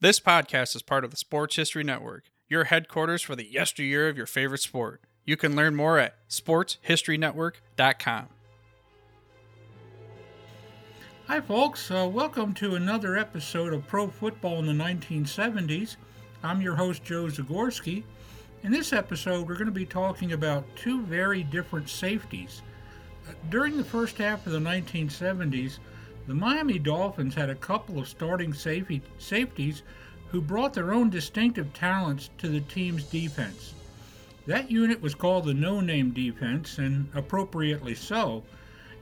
This podcast is part of the Sports History Network, your headquarters for the yesteryear of your favorite sport. You can learn more at sportshistorynetwork.com. Hi, folks. Uh, welcome to another episode of Pro Football in the 1970s. I'm your host, Joe Zagorski. In this episode, we're going to be talking about two very different safeties. Uh, during the first half of the 1970s, the Miami Dolphins had a couple of starting safety, safeties who brought their own distinctive talents to the team's defense. That unit was called the no name defense, and appropriately so.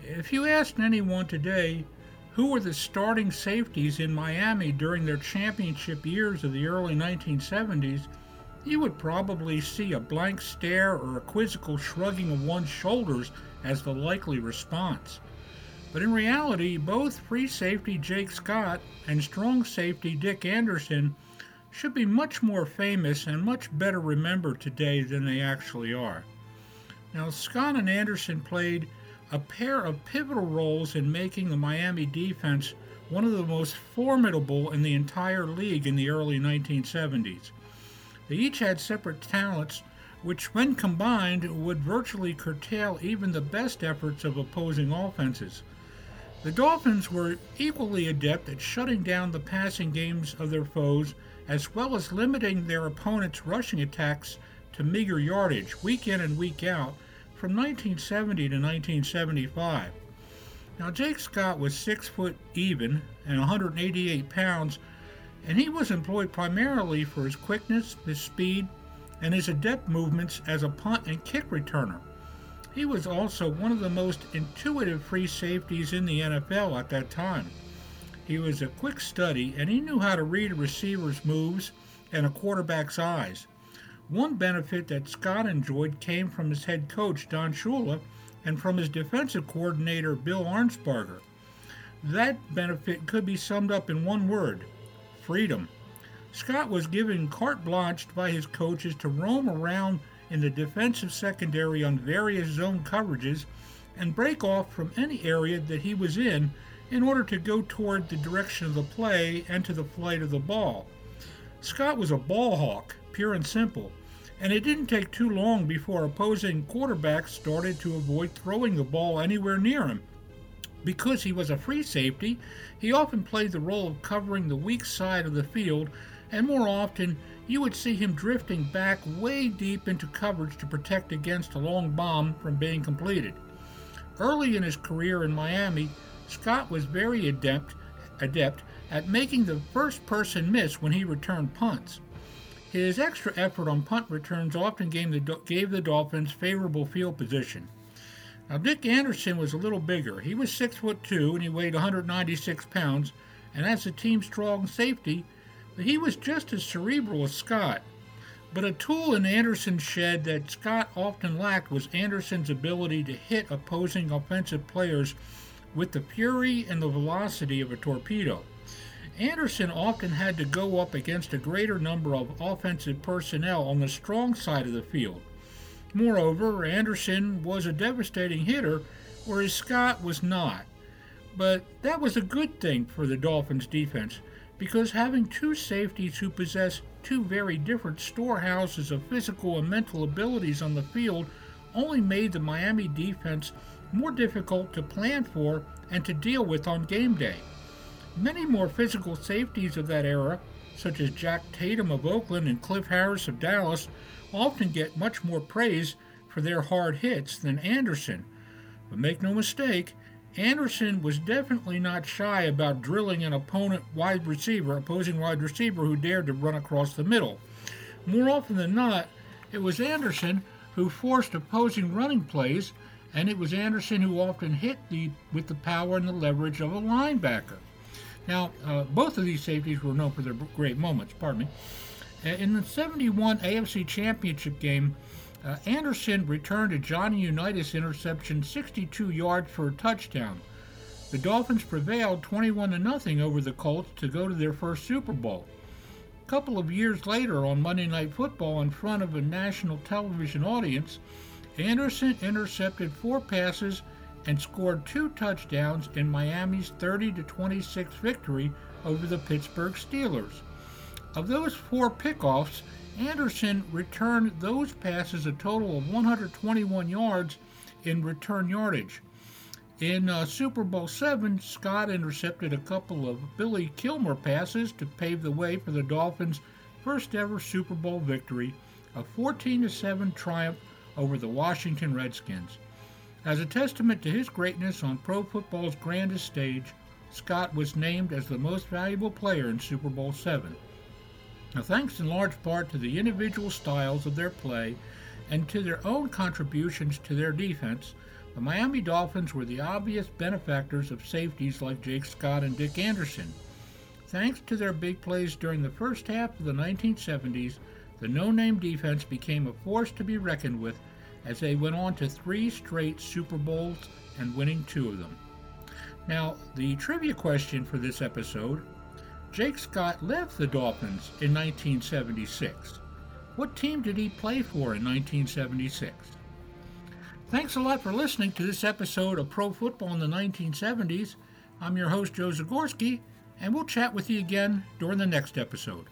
If you asked anyone today who were the starting safeties in Miami during their championship years of the early 1970s, you would probably see a blank stare or a quizzical shrugging of one's shoulders as the likely response. But in reality, both free safety Jake Scott and strong safety Dick Anderson should be much more famous and much better remembered today than they actually are. Now, Scott and Anderson played a pair of pivotal roles in making the Miami defense one of the most formidable in the entire league in the early 1970s. They each had separate talents, which, when combined, would virtually curtail even the best efforts of opposing offenses. The Dolphins were equally adept at shutting down the passing games of their foes as well as limiting their opponents' rushing attacks to meager yardage week in and week out from 1970 to 1975. Now, Jake Scott was 6 foot even and 188 pounds, and he was employed primarily for his quickness, his speed, and his adept movements as a punt and kick returner. He was also one of the most intuitive free safeties in the NFL at that time. He was a quick study and he knew how to read a receiver's moves and a quarterback's eyes. One benefit that Scott enjoyed came from his head coach, Don Shula, and from his defensive coordinator, Bill Arnsparger. That benefit could be summed up in one word freedom. Scott was given carte blanche by his coaches to roam around in the defensive secondary on various zone coverages and break off from any area that he was in in order to go toward the direction of the play and to the flight of the ball. Scott was a ball hawk, pure and simple, and it didn't take too long before opposing quarterbacks started to avoid throwing the ball anywhere near him. Because he was a free safety, he often played the role of covering the weak side of the field, and more often you would see him drifting back way deep into coverage to protect against a long bomb from being completed. Early in his career in Miami, Scott was very adept, adept at making the first person miss when he returned punts. His extra effort on punt returns often gave the, gave the Dolphins favorable field position. Now, Dick Anderson was a little bigger. He was 6 foot 2 and he weighed 196 pounds, and as the team's strong safety, But he was just as cerebral as Scott. But a tool in Anderson's shed that Scott often lacked was Anderson's ability to hit opposing offensive players with the fury and the velocity of a torpedo. Anderson often had to go up against a greater number of offensive personnel on the strong side of the field. Moreover, Anderson was a devastating hitter, whereas Scott was not. But that was a good thing for the Dolphins' defense because having two safeties who possess two very different storehouses of physical and mental abilities on the field only made the Miami defense more difficult to plan for and to deal with on game day. Many more physical safeties of that era, such as Jack Tatum of Oakland and Cliff Harris of Dallas, often get much more praise for their hard hits than Anderson. But make no mistake, Anderson was definitely not shy about drilling an opponent wide receiver, opposing wide receiver who dared to run across the middle. More often than not, it was Anderson who forced opposing running plays, and it was Anderson who often hit the with the power and the leverage of a linebacker. Now, uh, both of these safeties were known for their great moments. Pardon me. Uh, in the 71 AFC Championship game, uh, Anderson returned a Johnny Unitas interception 62 yards for a touchdown. The Dolphins prevailed 21 to nothing over the Colts to go to their first Super Bowl. A couple of years later, on Monday Night Football, in front of a national television audience, Anderson intercepted four passes and scored two touchdowns in Miami's 30 26 victory over the Pittsburgh Steelers. Of those four pickoffs, Anderson returned those passes a total of 121 yards in return yardage. In uh, Super Bowl VII, Scott intercepted a couple of Billy Kilmer passes to pave the way for the Dolphins' first ever Super Bowl victory, a 14 7 triumph over the Washington Redskins. As a testament to his greatness on pro football's grandest stage, Scott was named as the most valuable player in Super Bowl VII. Now, thanks in large part to the individual styles of their play and to their own contributions to their defense, the Miami Dolphins were the obvious benefactors of safeties like Jake Scott and Dick Anderson. Thanks to their big plays during the first half of the 1970s, the no name defense became a force to be reckoned with as they went on to three straight Super Bowls and winning two of them. Now, the trivia question for this episode Jake Scott left the Dolphins in 1976. What team did he play for in 1976? Thanks a lot for listening to this episode of Pro Football in the 1970s. I'm your host, Joe Zagorski, and we'll chat with you again during the next episode.